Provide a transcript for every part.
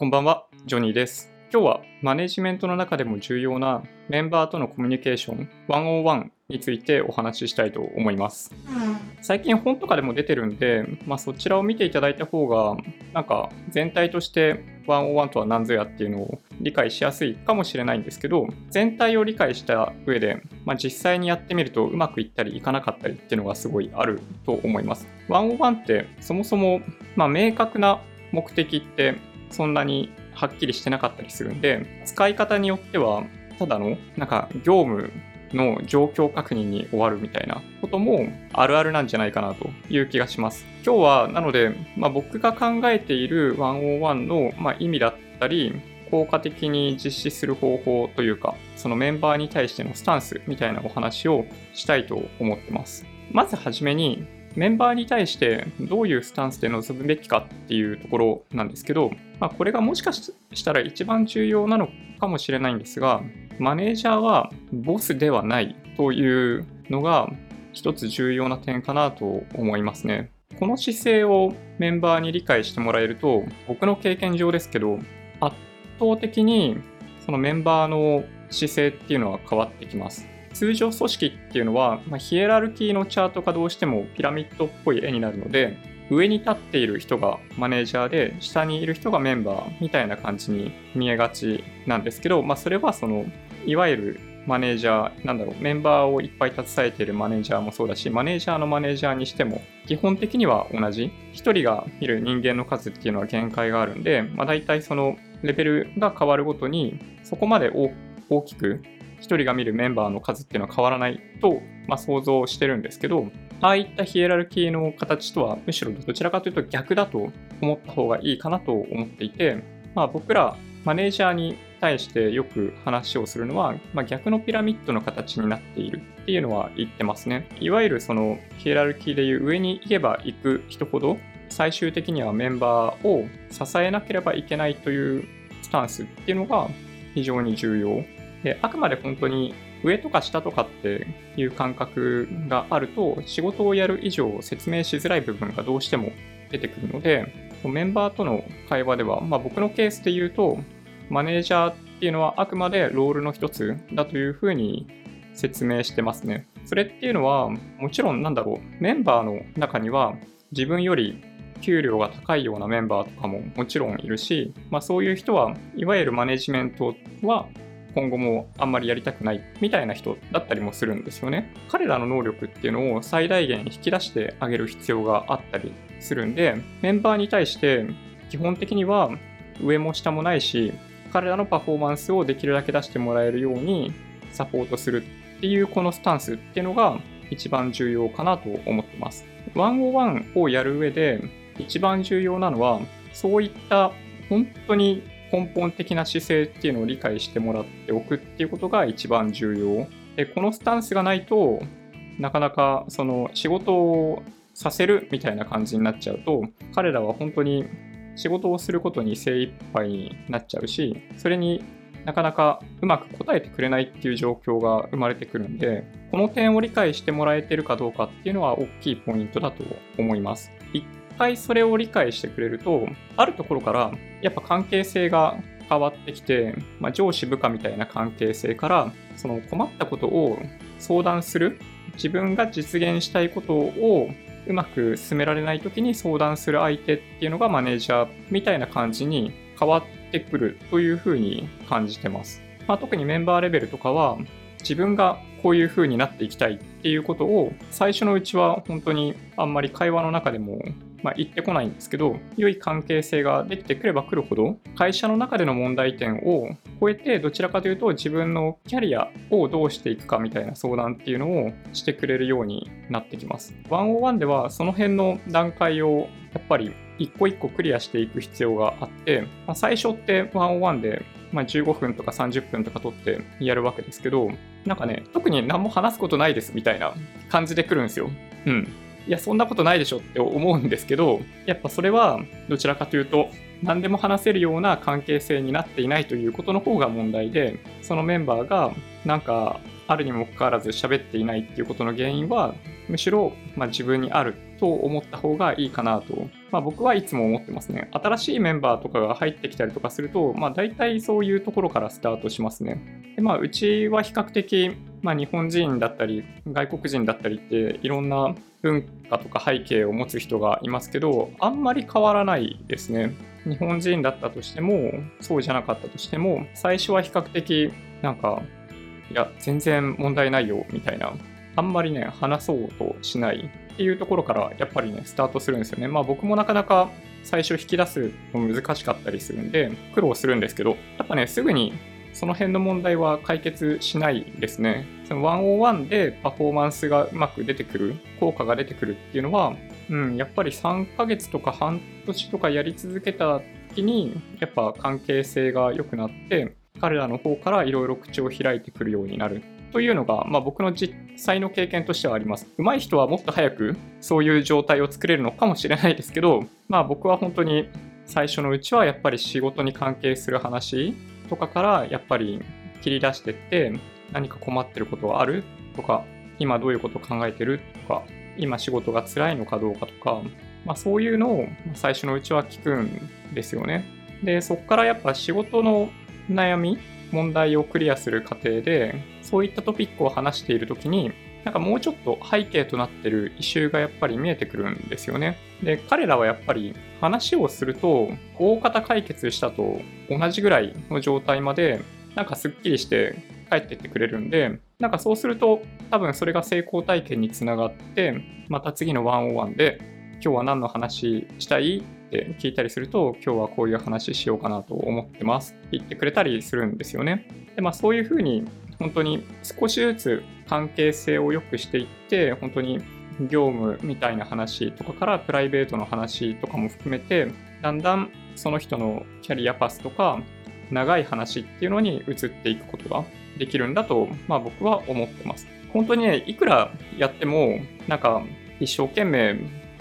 こんばんは、ジョニーです。今日はマネジメントの中でも重要なメンバーとのコミュニケーション101についてお話ししたいと思います。最近本とかでも出てるんで、まあ、そちらを見ていただいた方がなんか全体として101とは何ぞやっていうのを理解しやすいかもしれないんですけど全体を理解した上で、まあ、実際にやってみるとうまくいったりいかなかったりっていうのがすごいあると思います。101ってそもそも、まあ、明確な目的ってそんなにはっきりしてなかったりするんで使い方によってはただのなんか業務の状況確認に終わるみたいなこともあるあるなんじゃないかなという気がします。今日はなので、まあ、僕が考えている101の、まあ、意味だったり効果的に実施する方法というかそのメンバーに対してのスタンスみたいなお話をしたいと思ってます。まずはじめにメンバーに対してどういうスタンスで臨むべきかっていうところなんですけど、まあ、これがもしかしたら一番重要なのかもしれないんですが、マネージャーはボスではないというのが一つ重要な点かなと思いますね。この姿勢をメンバーに理解してもらえると、僕の経験上ですけど、圧倒的にそのメンバーの姿勢っていうのは変わってきます。通常組織っていうのは、まあ、ヒエラルキーのチャートがどうしてもピラミッドっぽい絵になるので、上に立っている人がマネージャーで、下にいる人がメンバーみたいな感じに見えがちなんですけど、まあ、それはその、いわゆるマネージャー、なんだろう、メンバーをいっぱい携えているマネージャーもそうだし、マネージャーのマネージャーにしても、基本的には同じ。一人が見る人間の数っていうのは限界があるんで、まあ、大体そのレベルが変わるごとに、そこまで大きく1人が見るメンバーの数っていうのは変わらないと、まあ、想像してるんですけど、ああいったヒエラルキーの形とはむしろどちらかというと逆だと思った方がいいかなと思っていて、まあ、僕らマネージャーに対してよく話をするのは、まあ、逆のピラミッドの形になっているっていうのは言ってますね。いわゆるそのヒエラルキーでいう上に行けば行く人ほど最終的にはメンバーを支えなければいけないというスタンスっていうのが非常に重要であくまで本当に上とか下とかっていう感覚があると仕事をやる以上説明しづらい部分がどうしても出てくるのでメンバーとの会話では、まあ、僕のケースで言うとマネージャーっていうのはあくまでロールの一つだというふうに説明してますね。それっていうのはもちろんなんだろうメンバーの中には自分より給料が高いようなメンバーとかももちろんいるし、まあ、そういう人はいわゆるマネジメントは今後もあんまりやりたくないみたいな人だったりもするんですよね。彼らの能力っていうのを最大限引き出してあげる必要があったりするんで、メンバーに対して基本的には上も下もないし、彼らのパフォーマンスをできるだけ出してもらえるようにサポートするっていうこのスタンスっていうのが一番重要かなと思ってます。101をやる上で一番重要なのは、そういった本当に根本的な姿勢っていうのを理解してもらっておくっていうことが一番重要。で、このスタンスがないとなかなかその仕事をさせるみたいな感じになっちゃうと、彼らは本当に仕事をすることに精一杯になっちゃうし、それになかなかうまく答えてくれないっていう状況が生まれてくるんで、この点を理解してもらえてるかどうかっていうのは大きいポイントだと思います。一回それを理解してくれると、あるところからやっぱ関係性が変わってきて、まあ、上司部下みたいな関係性から、その困ったことを相談する、自分が実現したいことをうまく進められない時に相談する相手っていうのがマネージャーみたいな感じに変わってくるというふうに感じてます。まあ、特にメンバーレベルとかは自分がこういう風になっていきたいっていうことを最初のうちは本当にあんまり会話の中でもまあ、言ってこないんですけど良い関係性ができてくればくるほど会社の中での問題点を超えてどちらかというと自分のキャリアをどうしていくかみたいな相談っていうのをしてくれるようになってきます101ではその辺の段階をやっぱり一個一個クリアしていく必要があって、まあ、最初って101でまあ、15分とか30分とか取ってやるわけですけど、なんかね、特に何も話すことないですみたいな感じで来るんですよ。うん。いや、そんなことないでしょって思うんですけど、やっぱそれはどちらかというと、何でも話せるような関係性になっていないということの方が問題で、そのメンバーがなんかあるにもかかわらず喋っていないっていうことの原因は、むしろ、まあ、自分にあると思った方がいいかなと、まあ、僕はいつも思ってますね。新しいメンバーとかが入ってきたりとかすると、まあ、大体そういうところからスタートしますね。でまあ、うちは比較的、まあ、日本人だったり外国人だったりっていろんな文化とか背景を持つ人がいますけどあんまり変わらないですね。日本人だったとしてもそうじゃなかったとしても最初は比較的なんかいや全然問題ないよみたいなあんまりね話そうとしないっていうところからやっぱりねスタートするんですよね。まあ僕もなかなか最初引き出すの難しかったりするんで苦労するんですけどやっぱねすぐにその辺の問題は解決しないですね。その101でパフォーマンスがうまく出てくる、効果が出てくるっていうのは、うん、やっぱり3ヶ月とか半年とかやり続けた時に、やっぱ関係性が良くなって、彼らの方からいろいろ口を開いてくるようになるというのが、まあ、僕の実際の経験としてはあります。上手い人はもっと早くそういう状態を作れるのかもしれないですけど、まあ僕は本当に最初のうちはやっぱり仕事に関係する話とかからやっぱり切り出してって何か困ってることはある？とか今どういうことを考えてる？とか今仕事が辛いのかどうかとか、まあ、そういうのを最初のうちは聞くんですよね。でそこからやっぱ仕事の悩み問題をクリアする過程でそういったトピックを話している時になんかもうちょっと背景となってるイシューがやっぱり見えてくるんですよね。で、彼らはやっぱり話をすると、大方解決したと同じぐらいの状態まで、なんかすっきりして帰ってってくれるんで、なんかそうすると多分それが成功体験につながって、また次の101で、今日は何の話したいって聞いたりすると、今日はこういう話しようかなと思ってますって言ってくれたりするんですよね。で、まあそういうふうに本当に少しずつ関係性を良くしていって本当に業務みたいな話とかからプライベートの話とかも含めてだんだんその人のキャリアパスとか長い話っていうのに移っていくことができるんだと、まあ、僕は思ってます。本当にね、いくらやっても、なんか一生懸命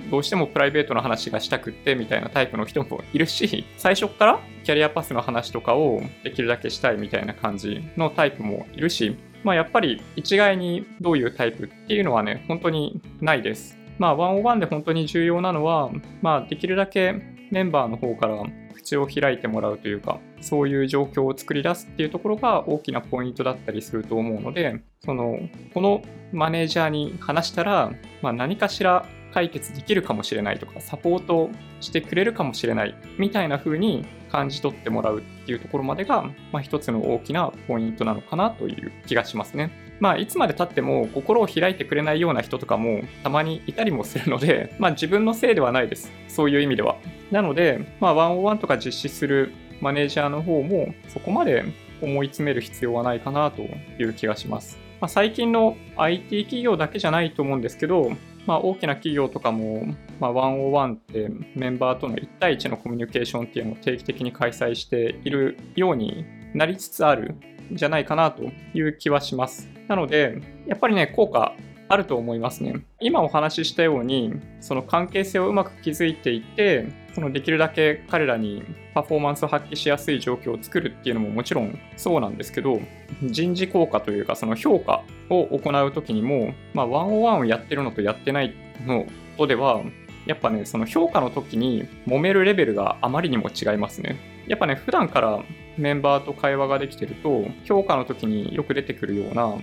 どうしてもプライベートの話がしたくってみたいなタイプの人もいるし、最初からキャリアパスの話とかをできるだけしたいみたいな感じのタイプもいるし、まあやっぱり一概にどういうタイプっていうのはね、本当にないです。まあ101で本当に重要なのは、まあできるだけメンバーの方から口を開いてもらうというか、そういう状況を作り出すっていうところが大きなポイントだったりすると思うので、その、このマネージャーに話したら、まあ、何かしら解決できるかもしれないとか、サポートしてくれるかもしれないみたいな風に感じ取ってもらうっていうところまでが、まあ、一つの大きなポイントなのかなという気がしますね。まあ、いつまで経っても心を開いてくれないような人とかもたまにいたりもするので、まあ、自分のせいではないです。そういう意味では。なので、まあ、101とか実施するマネージャーの方もそこまで思い詰める必要はないかなという気がします。まあ、最近の IT 企業だけじゃないと思うんですけど、まあ、大きな企業とかも、まあ、101ってメンバーとの1対1のコミュニケーションっていうのを定期的に開催しているようになりつつあるんじゃないかなという気はします。なので、やっぱりね、効果あると思いますね。今お話ししたように、その関係性をうまく築いていって、そのできるだけ彼らにパフォーマンスを発揮しやすい状況を作るっていうのももちろんそうなんですけど、人事効果というか、その評価を行うときにも、まあ、101をやってるのとやってないのとでは、やっぱね、その評価の時に揉めるレベルがあまりにも違いますね。やっぱね、普段からメンバーと会話ができてると、評価の時によく出てくるような、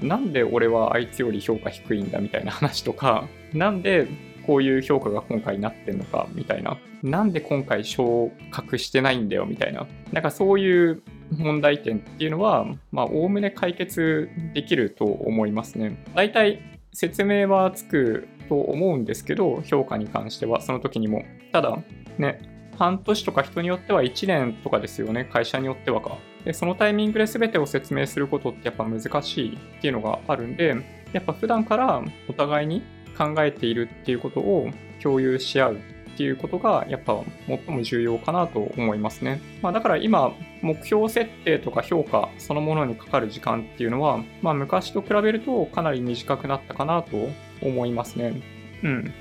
なんで俺はあいつより評価低いんだみたいな話とか、なんでこういう評価が今回なってんのかみたいな、なんで今回昇格してないんだよみたいな、なんかそういう問題点っていうのは、まあ、おおむね解決できると思いますね。大体説明はつくと思うんですけど、評価に関しては、その時にも。ただ、ね、半年とか人によっては1年とかですよね、会社によってはか。で、そのタイミングで全てを説明することってやっぱ難しいっていうのがあるんで、やっぱ普段からお互いに考えているっていうことを共有し合うっていうことがやっぱ最も重要かなと思いますね。まあ、だから今、目標設定とか評価そのものにかかる時間っていうのは、まあ、昔と比べるとかなり短くなったかなと思いますね。うん。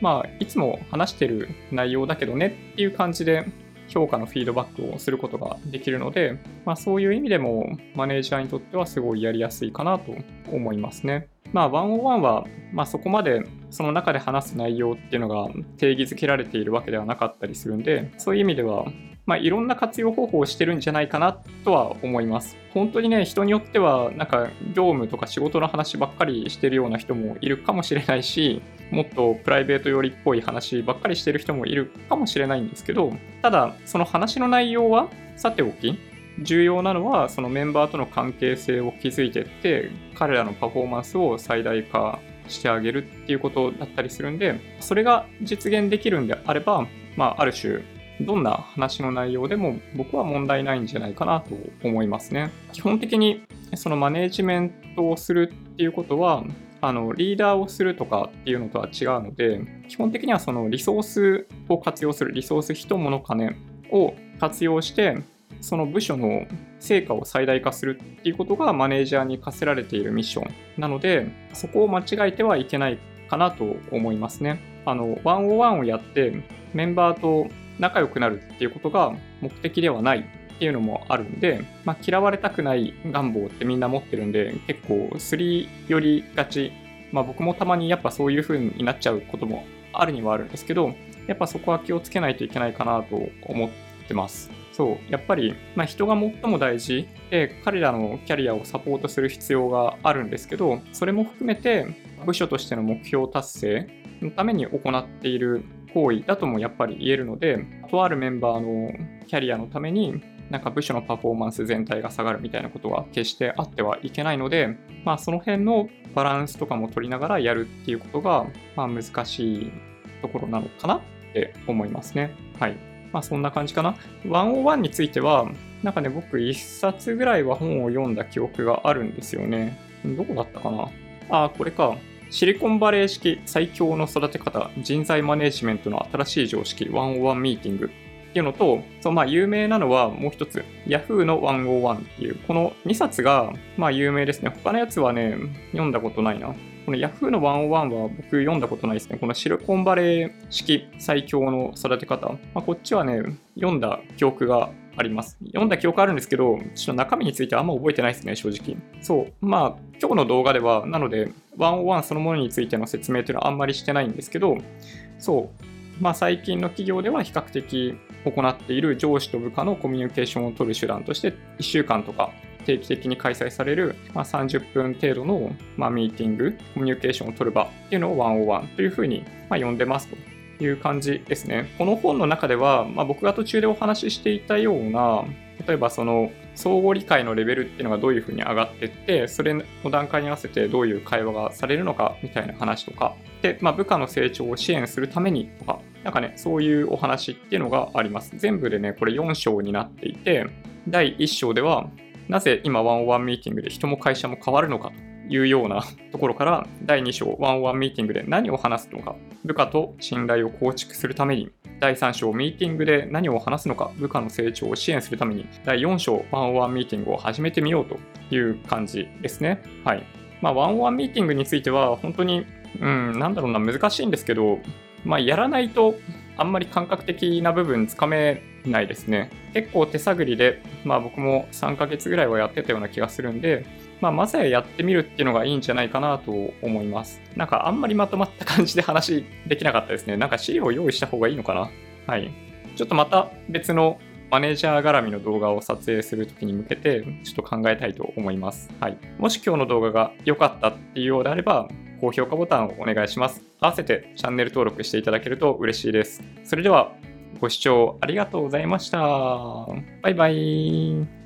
まあ、いつも話してる内容だけどねっていう感じで評価のフィードバックをすることができるので、まあ、そういう意味でもマネージャーにとってはすごいやりやすいかなと思いますね。まあ、101は、まあ、そこまでその中で話す内容っていうのが定義づけられているわけではなかったりするんで、そういう意味では、まあ、いろんな活用方法をしてるんじゃないかなとは思います。本当にね、人によっては、なんか業務とか仕事の話ばっかりしてるような人もいるかもしれないし、もっとプライベート寄りっぽい話ばっかりしてる人もいるかもしれないんですけど、ただ、その話の内容はさておき、重要なのはそのメンバーとの関係性を築いていって彼らのパフォーマンスを最大化してあげるっていうことだったりするんでそれが実現できるんであれば、まあ、ある種どんな話の内容でも僕は問題ないんじゃないかなと思いますね。基本的にそのマネージメントをするっていうことはあのリーダーをするとかっていうのとは違うので基本的にはそのリソースを活用するリソース人物金を活用してその部署の成果を最大化するっていうことがマネージャーに課せられているミッションなので、そこを間違えてはいけないかなと思いますね。あの、101をやってメンバーと仲良くなるっていうことが目的ではないっていうのもあるんで、まあ、嫌われたくない願望ってみんな持ってるんで、結構すり寄りがち。まあ僕もたまにやっぱそういう風になっちゃうこともあるにはあるんですけど、やっぱそこは気をつけないといけないかなと思っってます。そう、やっぱり、まあ、人が最も大事で、彼らのキャリアをサポートする必要があるんですけど、それも含めて、部署としての目標達成のために行っている行為だともやっぱり言えるので、とあるメンバーのキャリアのために、なんか部署のパフォーマンス全体が下がるみたいなことは決してあってはいけないので、まあその辺のバランスとかも取りながらやるっていうことが、まあ難しいところなのかなって思いますね。はい。まあそんな感じかな。101については、なんかね、僕一冊ぐらいは本を読んだ記憶があるんですよね。どこだったかなあ、あこれか。シリコンバレー式最強の育て方、人材マネジメントの新しい常識101ミーティングっていうのと、そうまあ有名なのはもう一つ、Yahoo の101っていう、この2冊がまあ有名ですね。他のやつはね、読んだことないな。この Yahoo の101は僕読んだことないですね。このシリコンバレー式最強の育て方。まあ、こっちはね、読んだ記憶があります。読んだ記憶あるんですけど、ちょっと中身についてあんま覚えてないですね、正直。そう。まあ、今日の動画では、なので、101そのものについての説明というのはあんまりしてないんですけど、そう。まあ、最近の企業では比較的行っている上司と部下のコミュニケーションを取る手段として、1週間とか定期的に開催される、まあ、30分程度の、まあ、ミーティング、コミュニケーションを取る場っていうのを101というふうに、まあ、呼んでますという感じですね。この本の中では、まあ、僕が途中でお話ししていたような、例えばその相互理解のレベルっていうのがどういうふうに上がってって、それの段階に合わせてどういう会話がされるのかみたいな話とか、で、まあ、部下の成長を支援するためにとか、なんかね、そういうお話っていうのがあります。全部でね、これ4章になっていて、第1章では、なぜ今ワンワンミーティングで人も会社も変わるのかというようなところから第2章ワンワンミーティングで何を話すのか部下と信頼を構築するために第3章ミーティングで何を話すのか部下の成長を支援するために第4章ワンワンミーティングを始めてみようという感じですね。はい。まあワンワンミーティングについては本当にうん、なんだろうな難しいんですけどまあやらないとあんまり感覚的な部分つかめないですね。結構手探りで、まあ僕も3ヶ月ぐらいはやってたような気がするんで、まあまずはやってみるっていうのがいいんじゃないかなと思います。なんかあんまりまとまった感じで話できなかったですね。なんか資料を用意した方がいいのかな？はい。ちょっとまた別のマネージャー絡みの動画を撮影するときに向けて、ちょっと考えたいと思います。はい。もし今日の動画が良かったっていうようであれば、高評価ボタンをお願いします。合わせてチャンネル登録していただけると嬉しいです。それでは、ご視聴ありがとうございました。バイバイ。